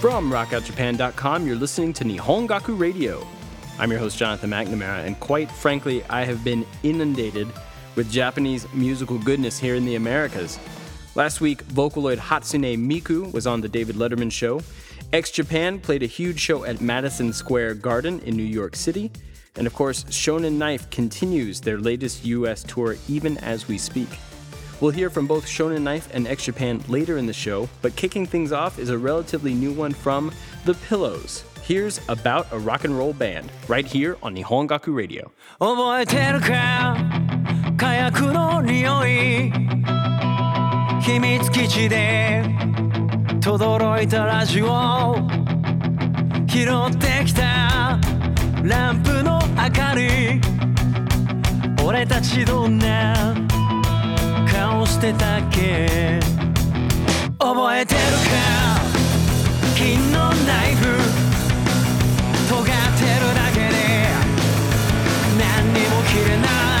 From rockoutjapan.com, you're listening to Nihongaku Radio. I'm your host, Jonathan McNamara, and quite frankly, I have been inundated with Japanese musical goodness here in the Americas. Last week, Vocaloid Hatsune Miku was on The David Letterman Show. X Japan played a huge show at Madison Square Garden in New York City. And of course, Shonen Knife continues their latest US tour even as we speak. We'll hear from both Shonen Knife and X Japan later in the show, but kicking things off is a relatively new one from The Pillows. Here's About a Rock and Roll Band, right here on Nihongaku Radio. 火薬の匂い。秘密基地で轟いたラジオ。拾ってきた。ランプの明かり。俺たちどんな。顔してたっけ。覚えてるか。金のナイフ。尖ってるだけで。何にも切れない。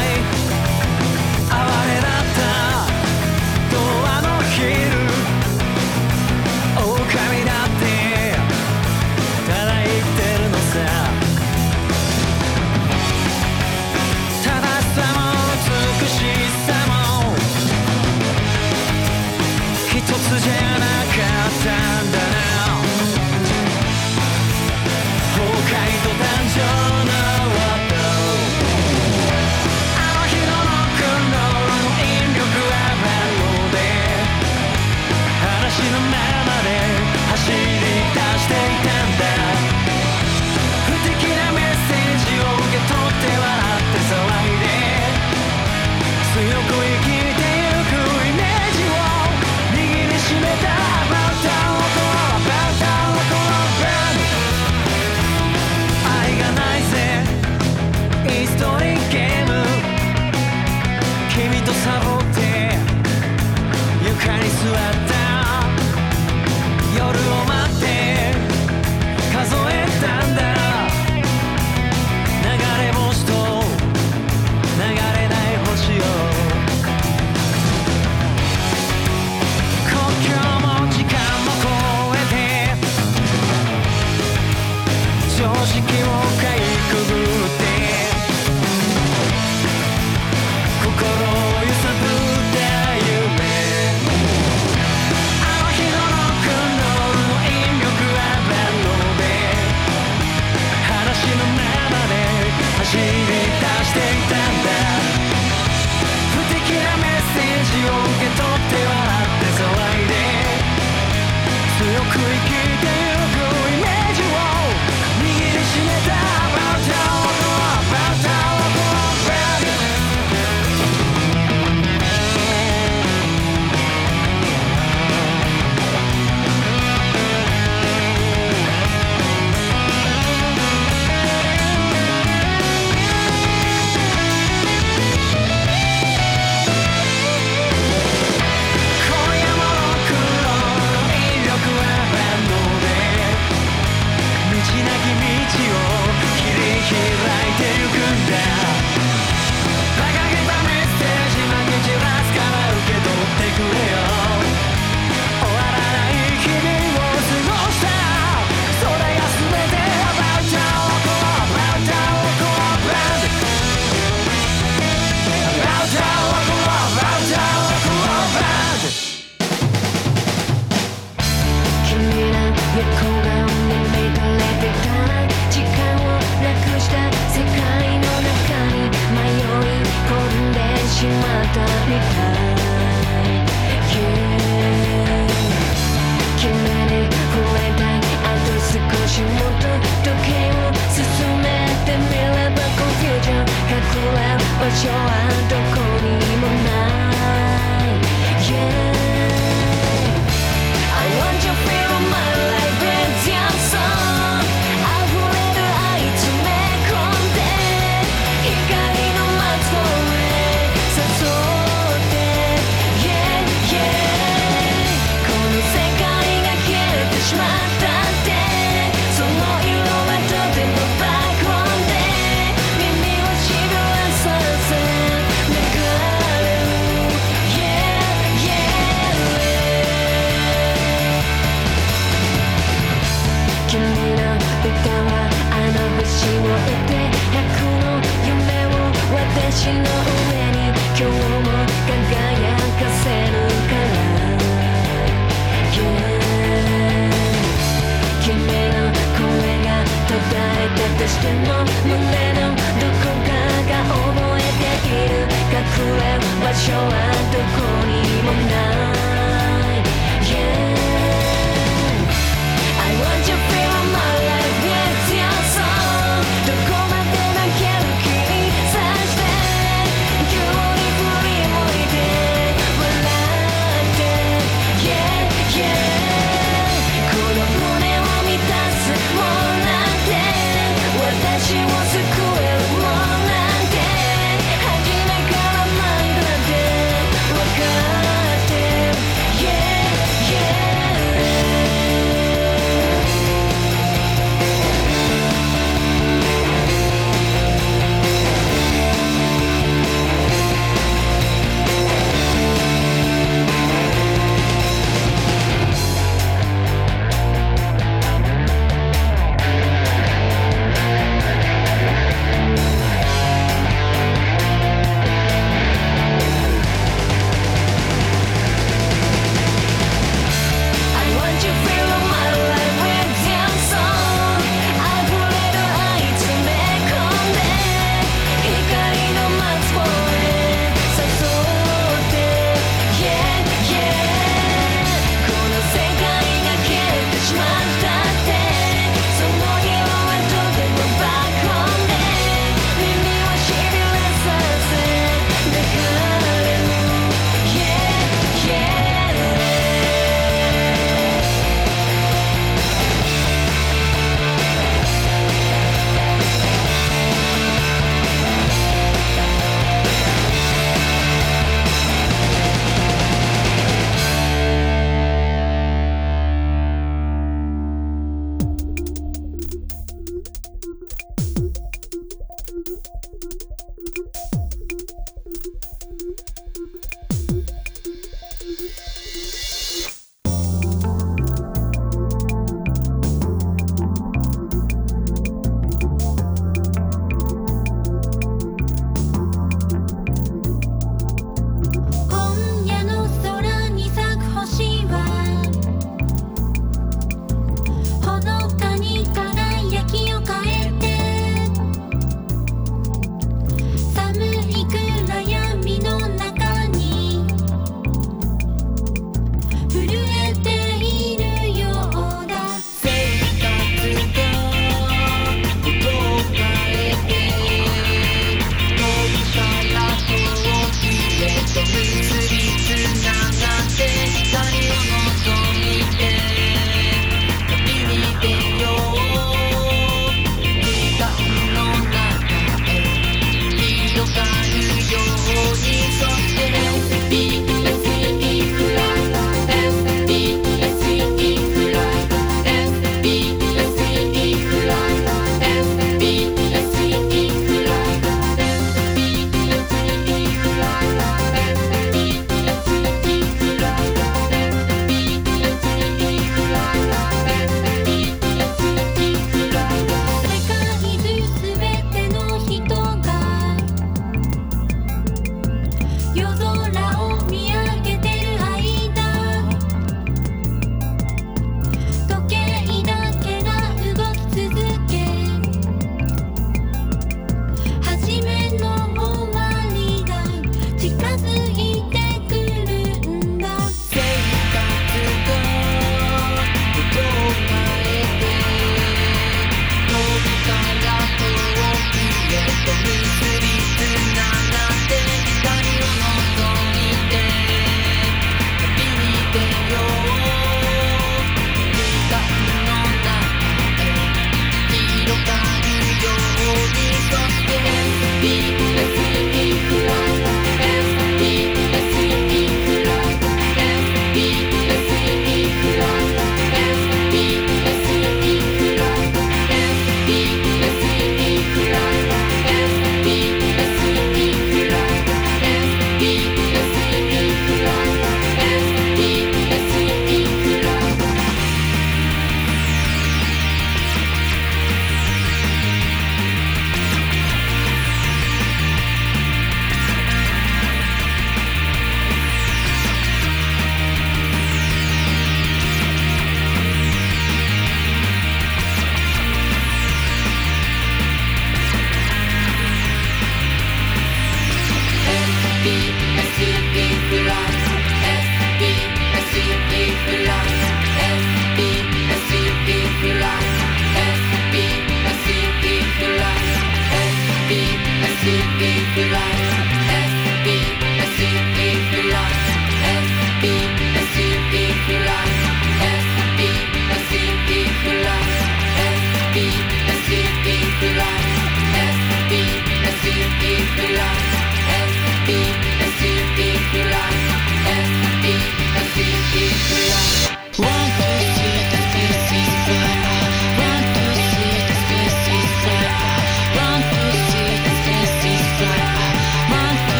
じゃなかった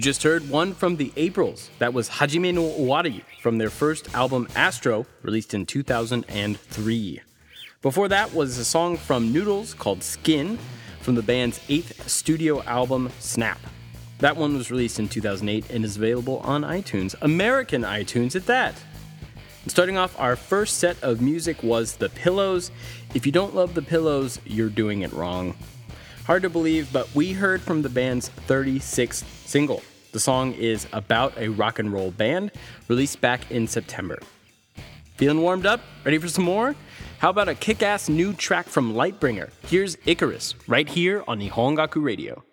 You just heard one from the Aprils. That was Hajime no Owari from their first album Astro, released in 2003. Before that was a song from Noodles called Skin from the band's eighth studio album Snap. That one was released in 2008 and is available on iTunes, American iTunes at that. Starting off our first set of music was The Pillows. If you don't love The Pillows, you're doing it wrong. Hard to believe, but we heard from the band's 36th single. The song is about a rock and roll band, released back in September. Feeling warmed up? Ready for some more? How about a kick ass new track from Lightbringer? Here's Icarus, right here on Nihongaku Radio.「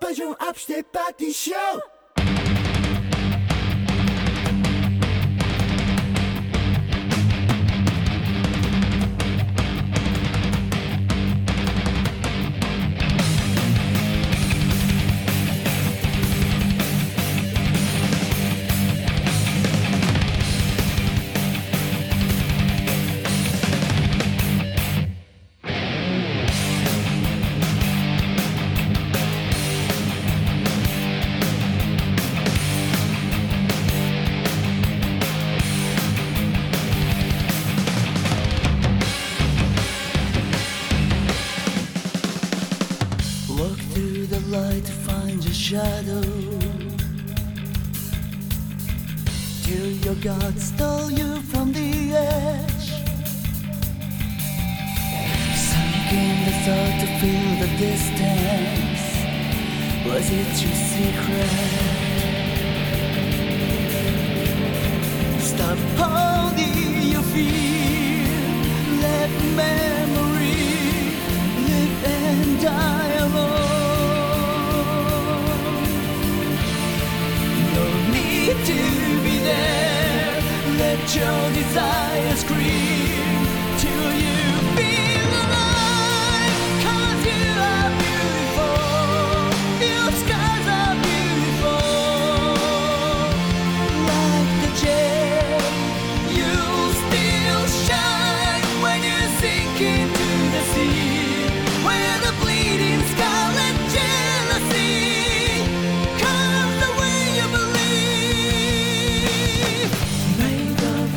pas joué pas show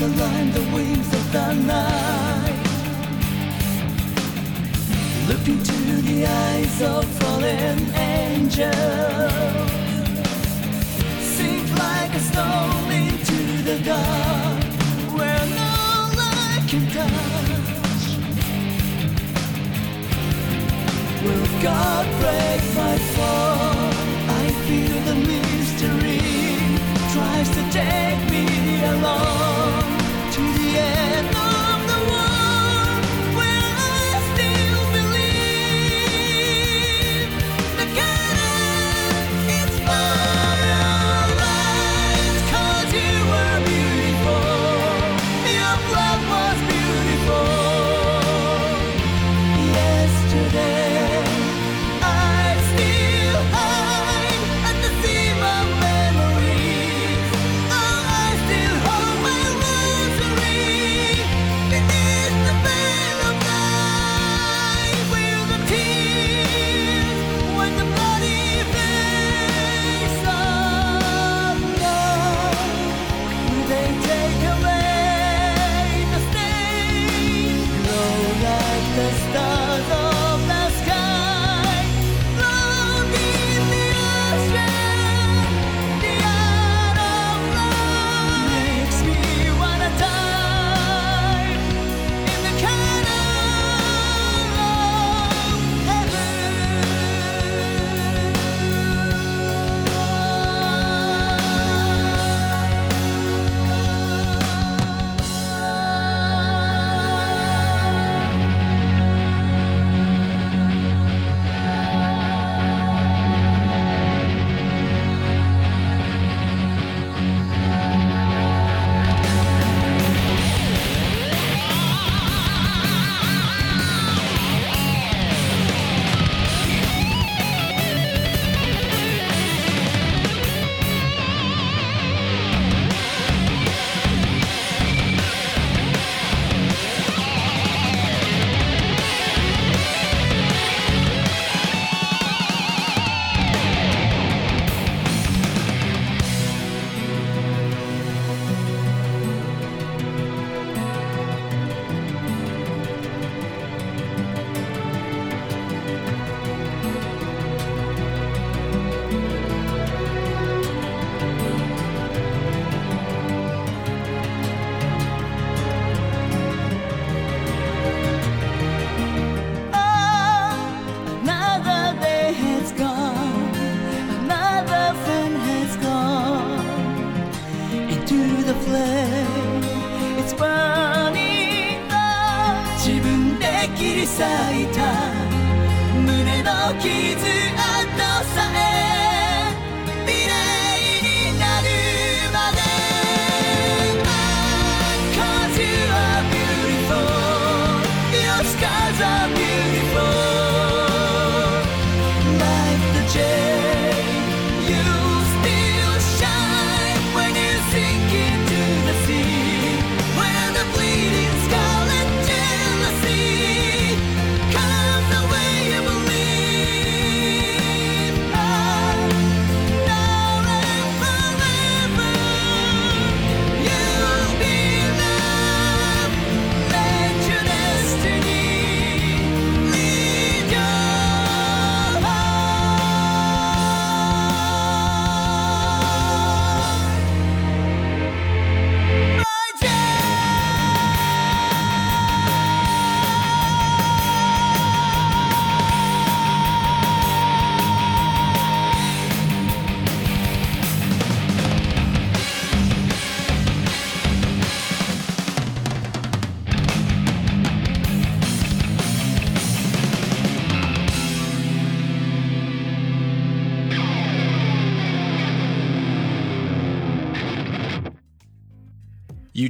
the the wings of the night. Look into the eyes of fallen angels. Sink like a stone into the dark, where no light can touch. Will God break my fall? I feel the mystery tries to take me along.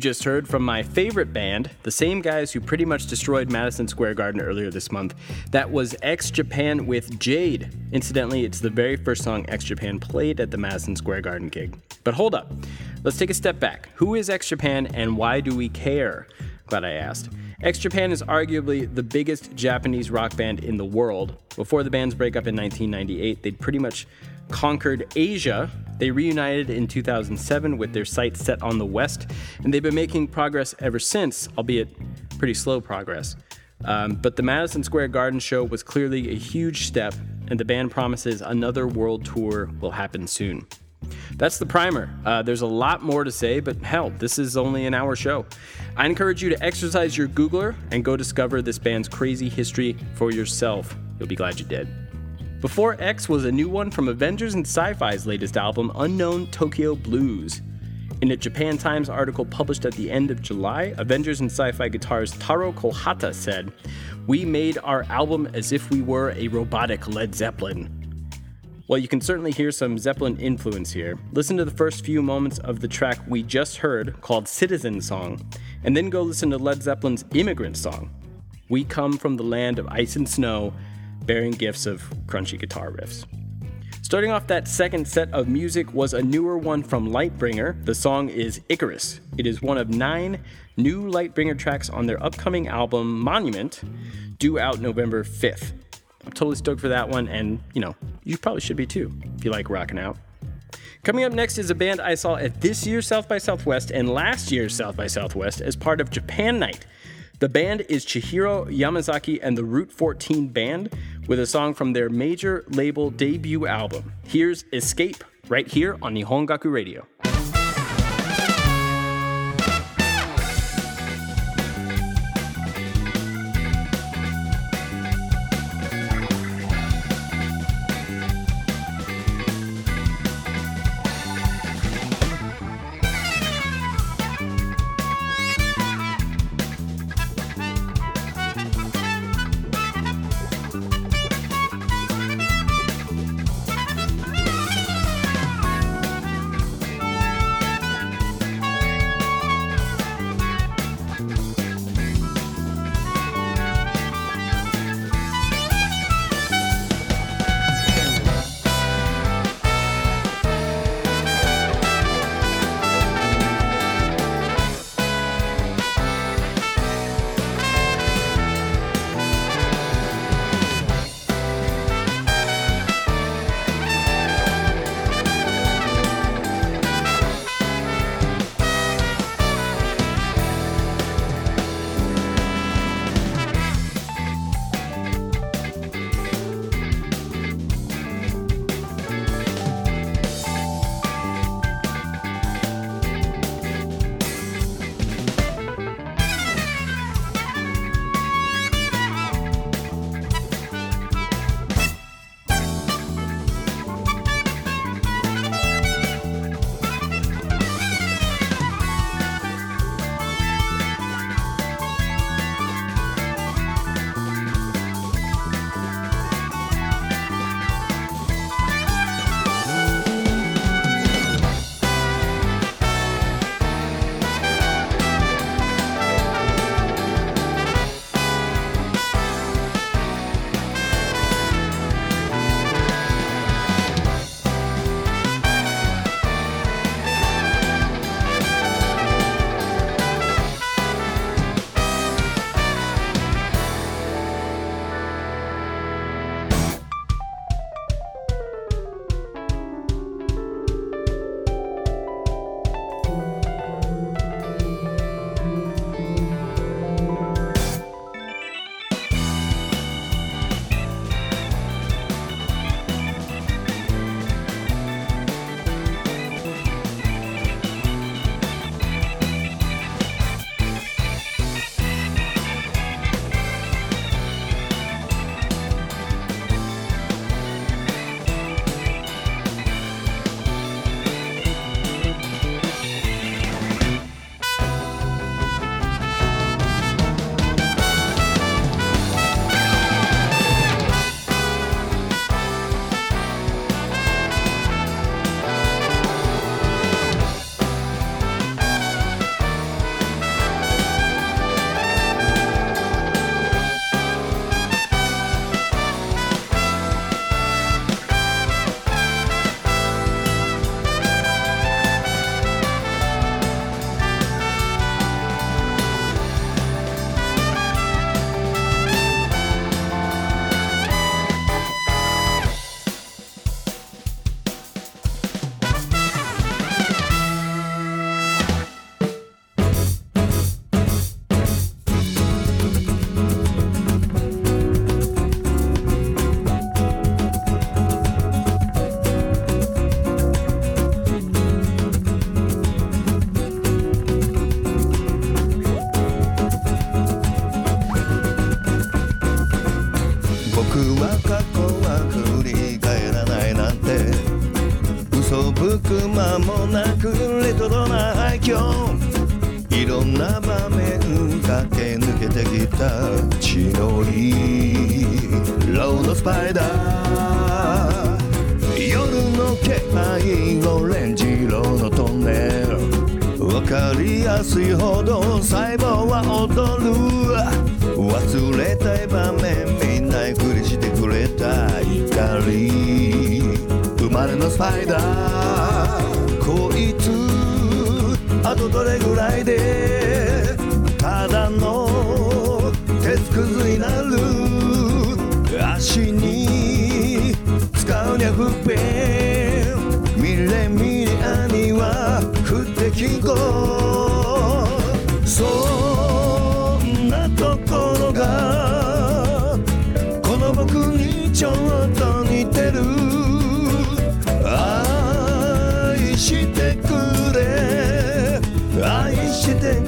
Just heard from my favorite band, the same guys who pretty much destroyed Madison Square Garden earlier this month. That was X Japan with Jade. Incidentally, it's the very first song X Japan played at the Madison Square Garden gig. But hold up, let's take a step back. Who is X Japan and why do we care? Glad I asked. X Japan is arguably the biggest Japanese rock band in the world. Before the band's breakup in 1998, they'd pretty much conquered Asia. They reunited in 2007 with their sights set on the West, and they've been making progress ever since, albeit pretty slow progress. Um, but the Madison Square Garden show was clearly a huge step, and the band promises another world tour will happen soon. That's the primer. Uh, there's a lot more to say, but hell, this is only an hour show. I encourage you to exercise your Googler and go discover this band's crazy history for yourself. You'll be glad you did. Before X was a new one from Avengers in Sci Fi's latest album, Unknown Tokyo Blues. In a Japan Times article published at the end of July, Avengers in Sci Fi guitarist Taro Kohata said, We made our album as if we were a robotic Led Zeppelin. Well, you can certainly hear some Zeppelin influence here. Listen to the first few moments of the track we just heard called Citizen Song, and then go listen to Led Zeppelin's Immigrant Song. We come from the land of ice and snow, bearing gifts of crunchy guitar riffs. Starting off that second set of music was a newer one from Lightbringer. The song is Icarus. It is one of nine new Lightbringer tracks on their upcoming album Monument, due out November 5th. I'm totally stoked for that one, and you know, you probably should be too if you like rocking out. Coming up next is a band I saw at this year's South by Southwest and last year's South by Southwest as part of Japan Night. The band is Chihiro Yamazaki and the Route 14 Band with a song from their major label debut album. Here's Escape right here on Nihongaku Radio.「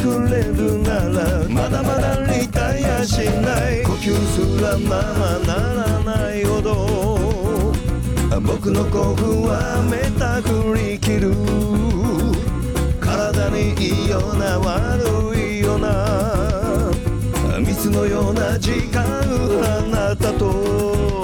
くれるならまだまだリタイアしない。呼吸すらままならないほど僕の興奮はめたくりきる。体にいいような悪いような蜜のような時間あなたと。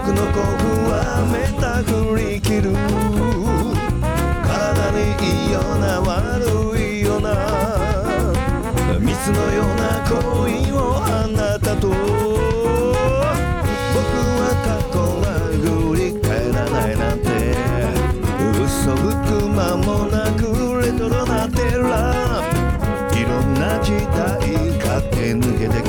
僕の興奮はめた振りきる。体にいいような悪いような。蜜のような恋をあなたと。僕は過去は振り返らないなんて。嘘吹く間もなくレトロなテラ。いろんな時代駆け抜けてき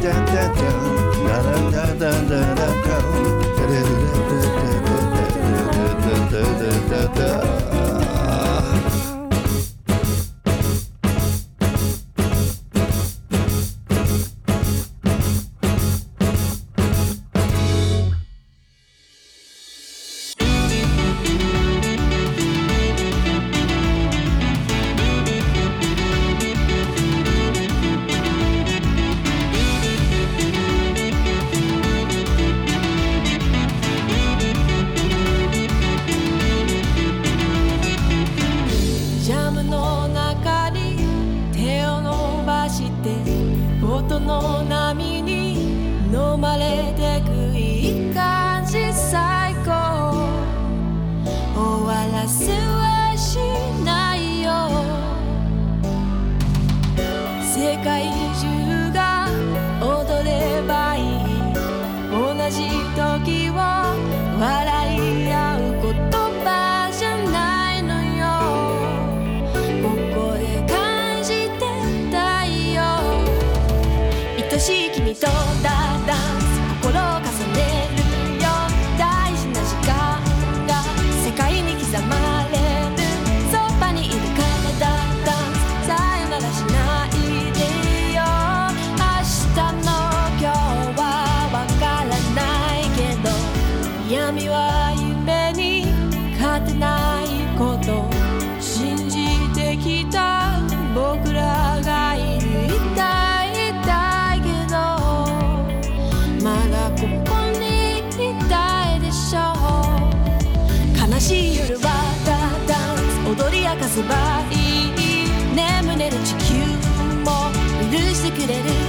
dun dun dun da da da da da. dun してくれる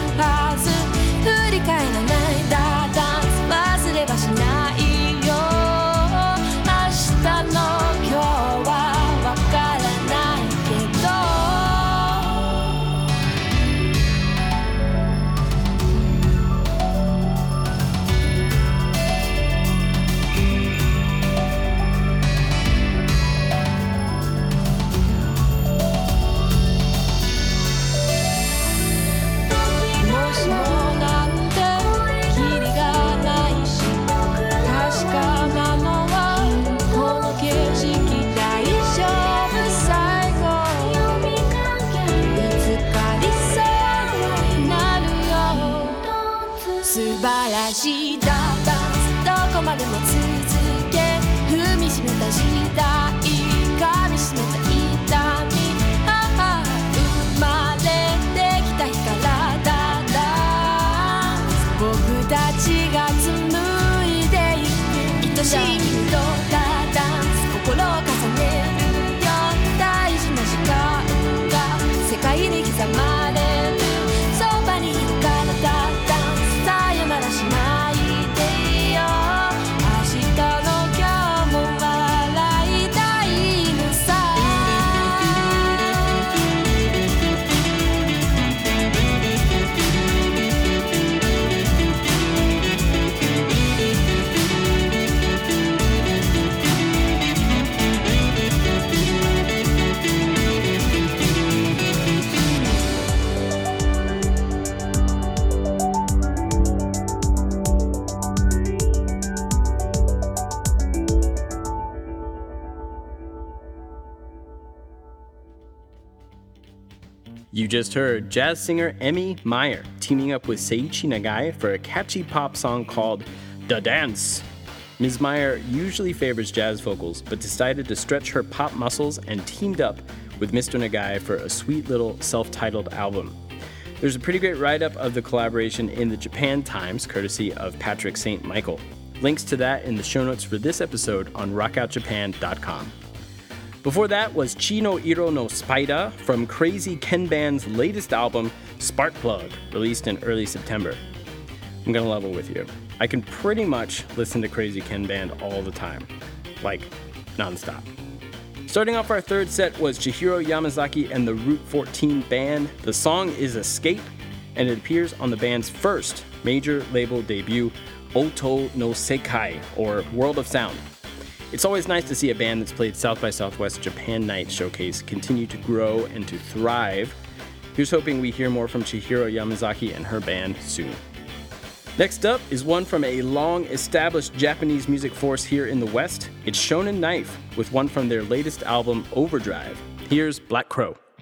You just heard jazz singer Emmy Meyer teaming up with Seiichi Nagai for a catchy pop song called Da Dance. Ms. Meyer usually favors jazz vocals, but decided to stretch her pop muscles and teamed up with Mr. Nagai for a sweet little self titled album. There's a pretty great write up of the collaboration in the Japan Times, courtesy of Patrick St. Michael. Links to that in the show notes for this episode on rockoutjapan.com. Before that was Chino Iro no Spider from Crazy Ken Band's latest album, Sparkplug, released in early September. I'm gonna level with you. I can pretty much listen to Crazy Ken Band all the time, like nonstop. Starting off our third set was Chihiro Yamazaki and the Route 14 Band. The song is Escape, and it appears on the band's first major label debut, Oto no Sekai, or World of Sound. It's always nice to see a band that's played South by Southwest Japan Night Showcase continue to grow and to thrive. Here's hoping we hear more from Chihiro Yamazaki and her band soon. Next up is one from a long established Japanese music force here in the West. It's Shonen Knife with one from their latest album, Overdrive. Here's Black Crow.「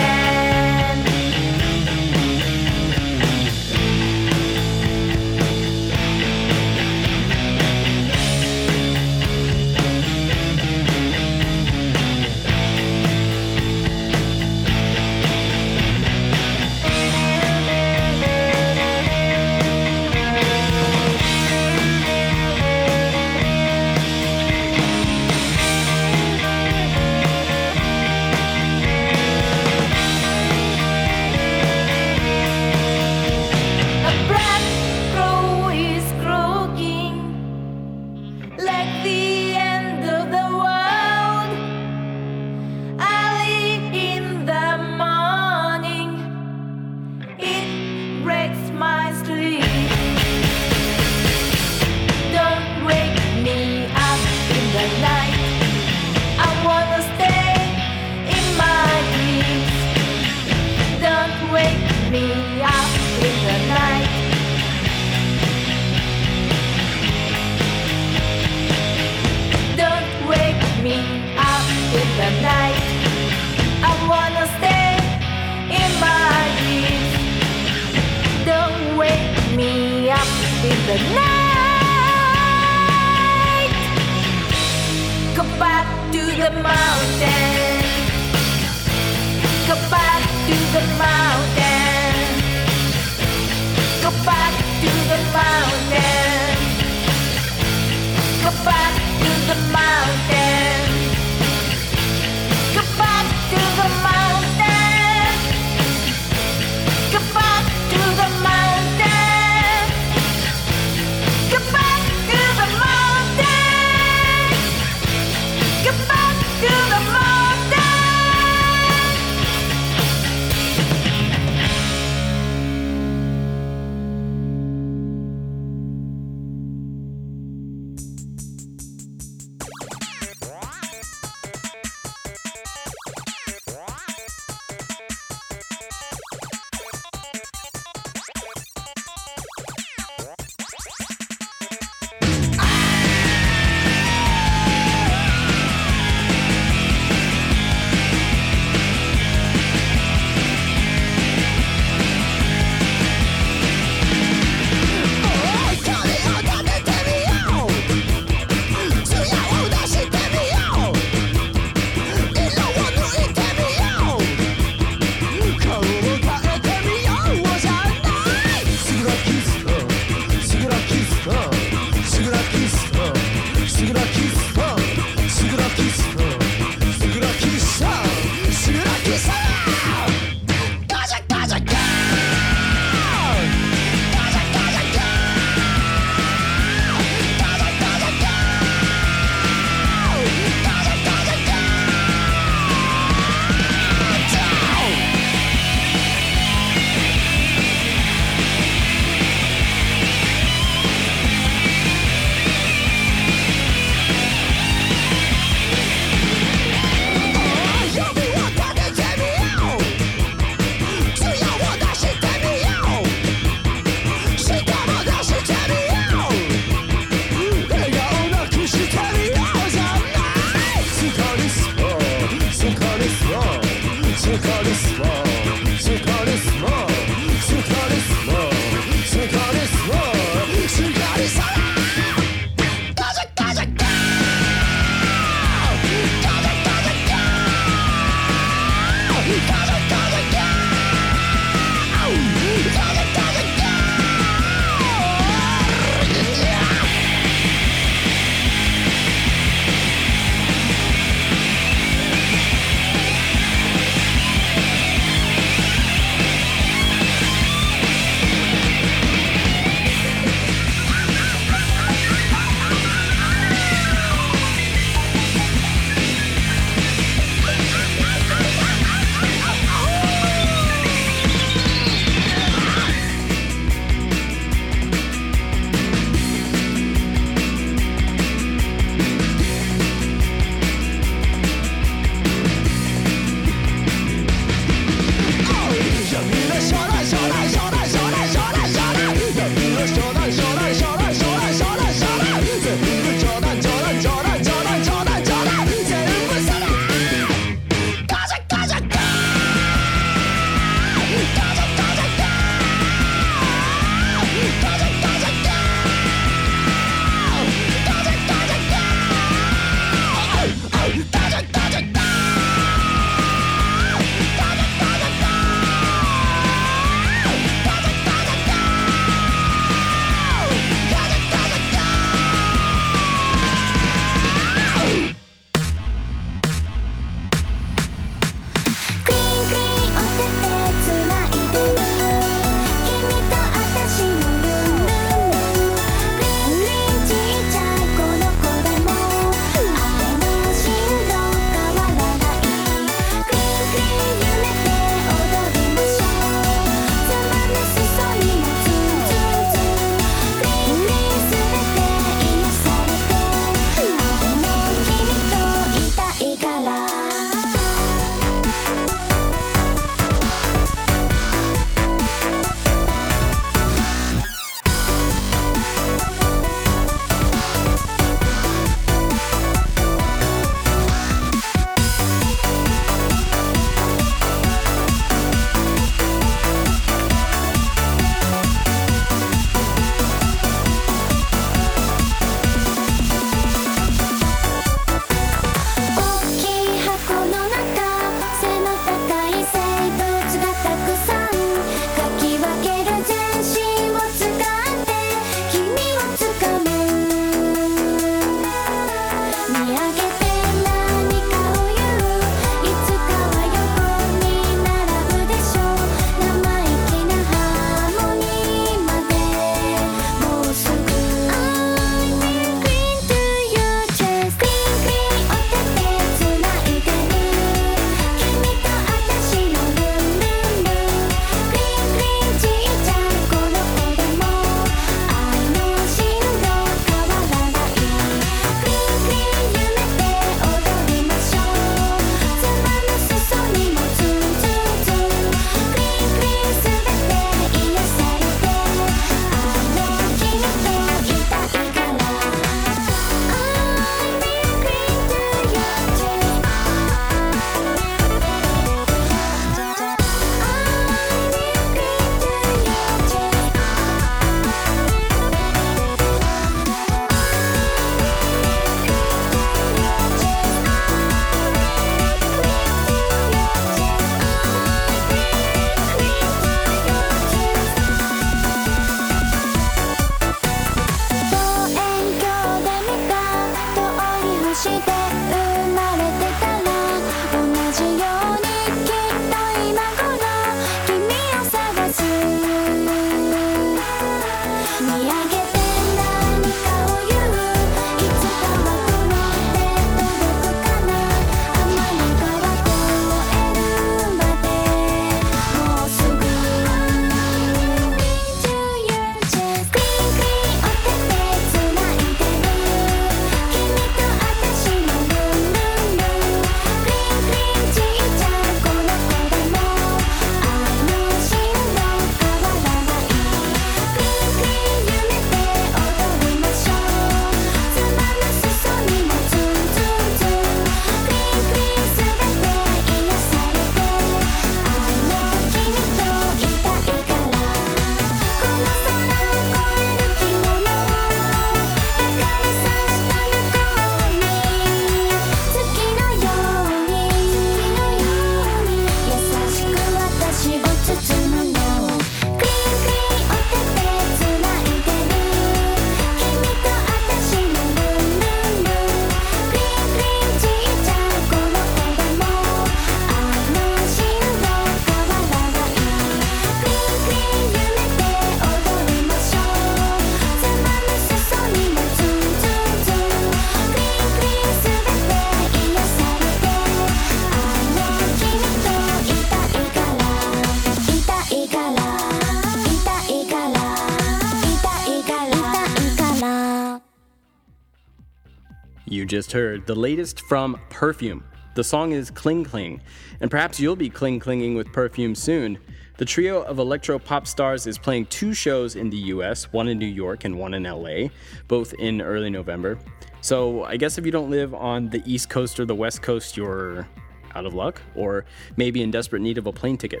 just heard the latest from Perfume. The song is Cling Cling, and perhaps you'll be cling clinging with Perfume soon. The trio of electro pop stars is playing two shows in the US, one in New York and one in LA, both in early November. So I guess if you don't live on the East Coast or the West Coast, you're out of luck, or maybe in desperate need of a plane ticket.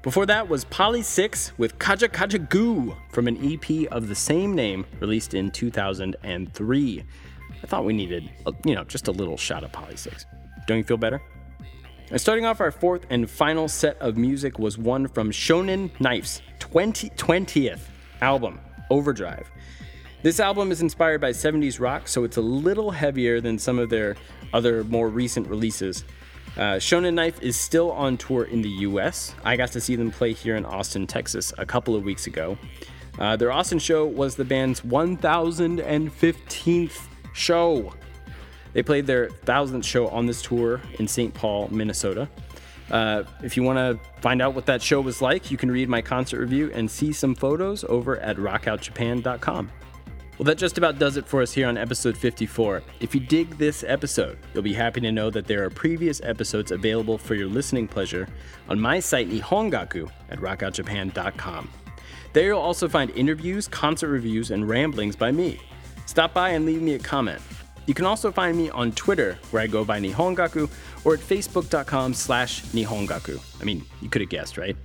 Before that was Polysics with Kaja Kaja Goo from an EP of the same name released in 2003. I thought we needed, a, you know, just a little shot of Polysics. Don't you feel better? And starting off our fourth and final set of music was one from Shonen Knife's 20, 20th album, Overdrive. This album is inspired by 70s rock, so it's a little heavier than some of their other more recent releases. Uh, Shonen Knife is still on tour in the US. I got to see them play here in Austin, Texas a couple of weeks ago. Uh, their Austin show was the band's 1015th show. They played their 1000th show on this tour in St. Paul, Minnesota. Uh, if you want to find out what that show was like, you can read my concert review and see some photos over at rockoutjapan.com. Well, that just about does it for us here on episode 54. If you dig this episode, you'll be happy to know that there are previous episodes available for your listening pleasure on my site Nihongaku at rockoutjapan.com. There you'll also find interviews, concert reviews, and ramblings by me. Stop by and leave me a comment. You can also find me on Twitter, where I go by Nihongaku, or at facebook.com slash Nihongaku. I mean, you could have guessed, right?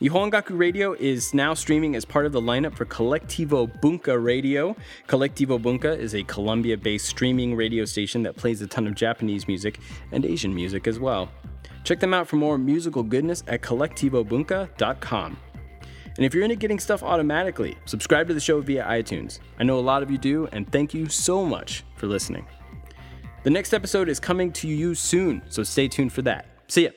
Nihongaku Radio is now streaming as part of the lineup for Collectivo Bunka Radio. Collectivo Bunka is a Colombia based streaming radio station that plays a ton of Japanese music and Asian music as well. Check them out for more musical goodness at collectivobunka.com. And if you're into getting stuff automatically, subscribe to the show via iTunes. I know a lot of you do, and thank you so much for listening. The next episode is coming to you soon, so stay tuned for that. See ya.